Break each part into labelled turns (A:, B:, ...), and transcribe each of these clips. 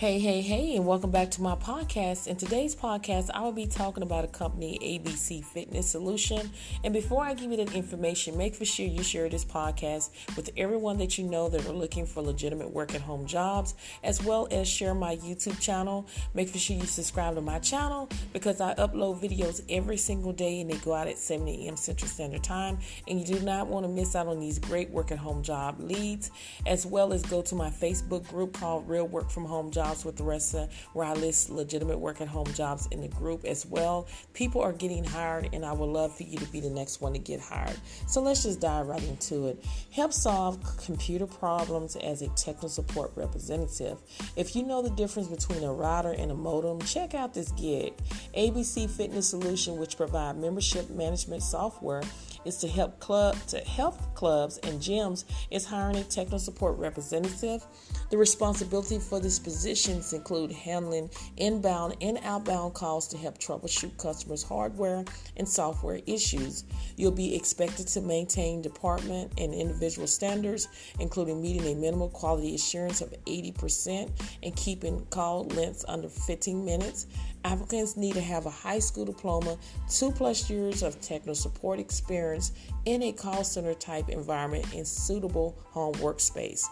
A: Hey, hey, hey, and welcome back to my podcast. In today's podcast, I will be talking about a company, ABC Fitness Solution. And before I give you that information, make for sure you share this podcast with everyone that you know that are looking for legitimate work at home jobs, as well as share my YouTube channel. Make for sure you subscribe to my channel because I upload videos every single day and they go out at 7 a.m. Central Standard Time. And you do not want to miss out on these great work at home job leads, as well as go to my Facebook group called Real Work from Home Jobs jobs with of where I list legitimate work at home jobs in the group as well. People are getting hired, and I would love for you to be the next one to get hired. So let's just dive right into it. Help solve computer problems as a technical support representative. If you know the difference between a router and a modem, check out this gig. ABC Fitness Solution, which provide membership management software is to help club to help clubs and gyms is hiring a technical support representative. The responsibility for these positions include handling inbound and outbound calls to help troubleshoot customers' hardware and software issues. You'll be expected to maintain department and individual standards, including meeting a minimal quality assurance of 80% and keeping call lengths under 15 minutes. Applicants need to have a high school diploma, two plus years of technical support experience in a call center type environment, and suitable home workspace.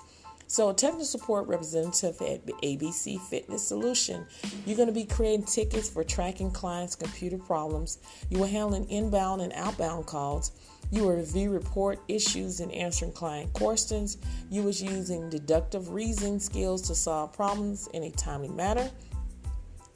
A: So, a technical support representative at ABC Fitness Solution, you're going to be creating tickets for tracking clients' computer problems. You are handling inbound and outbound calls. You will review report issues and answering client questions. You was using deductive reasoning skills to solve problems in a timely manner.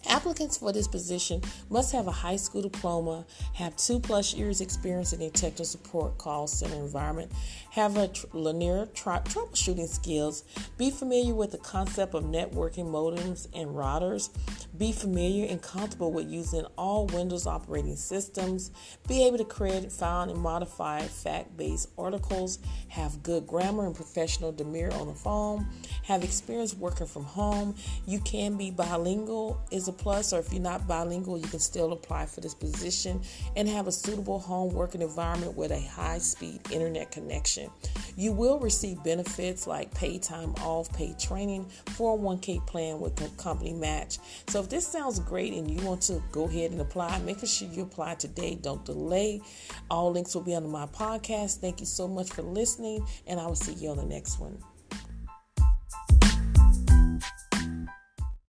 A: Applicants for this position must have a high school diploma, have two plus years experience in a technical support call center environment, have a tr- linear tr- troubleshooting skills, be familiar with the concept of networking modems and routers, be familiar and comfortable with using all Windows operating systems, be able to create, find, and modify fact-based articles, have good grammar and professional demeanor on the phone, have experience working from home. You can be bilingual is a a plus, or if you're not bilingual, you can still apply for this position and have a suitable home working environment with a high speed internet connection. You will receive benefits like paid time off, paid training, 401k plan with a company match. So if this sounds great and you want to go ahead and apply, make sure you apply today. Don't delay. All links will be under my podcast. Thank you so much for listening, and I will see you on the next one.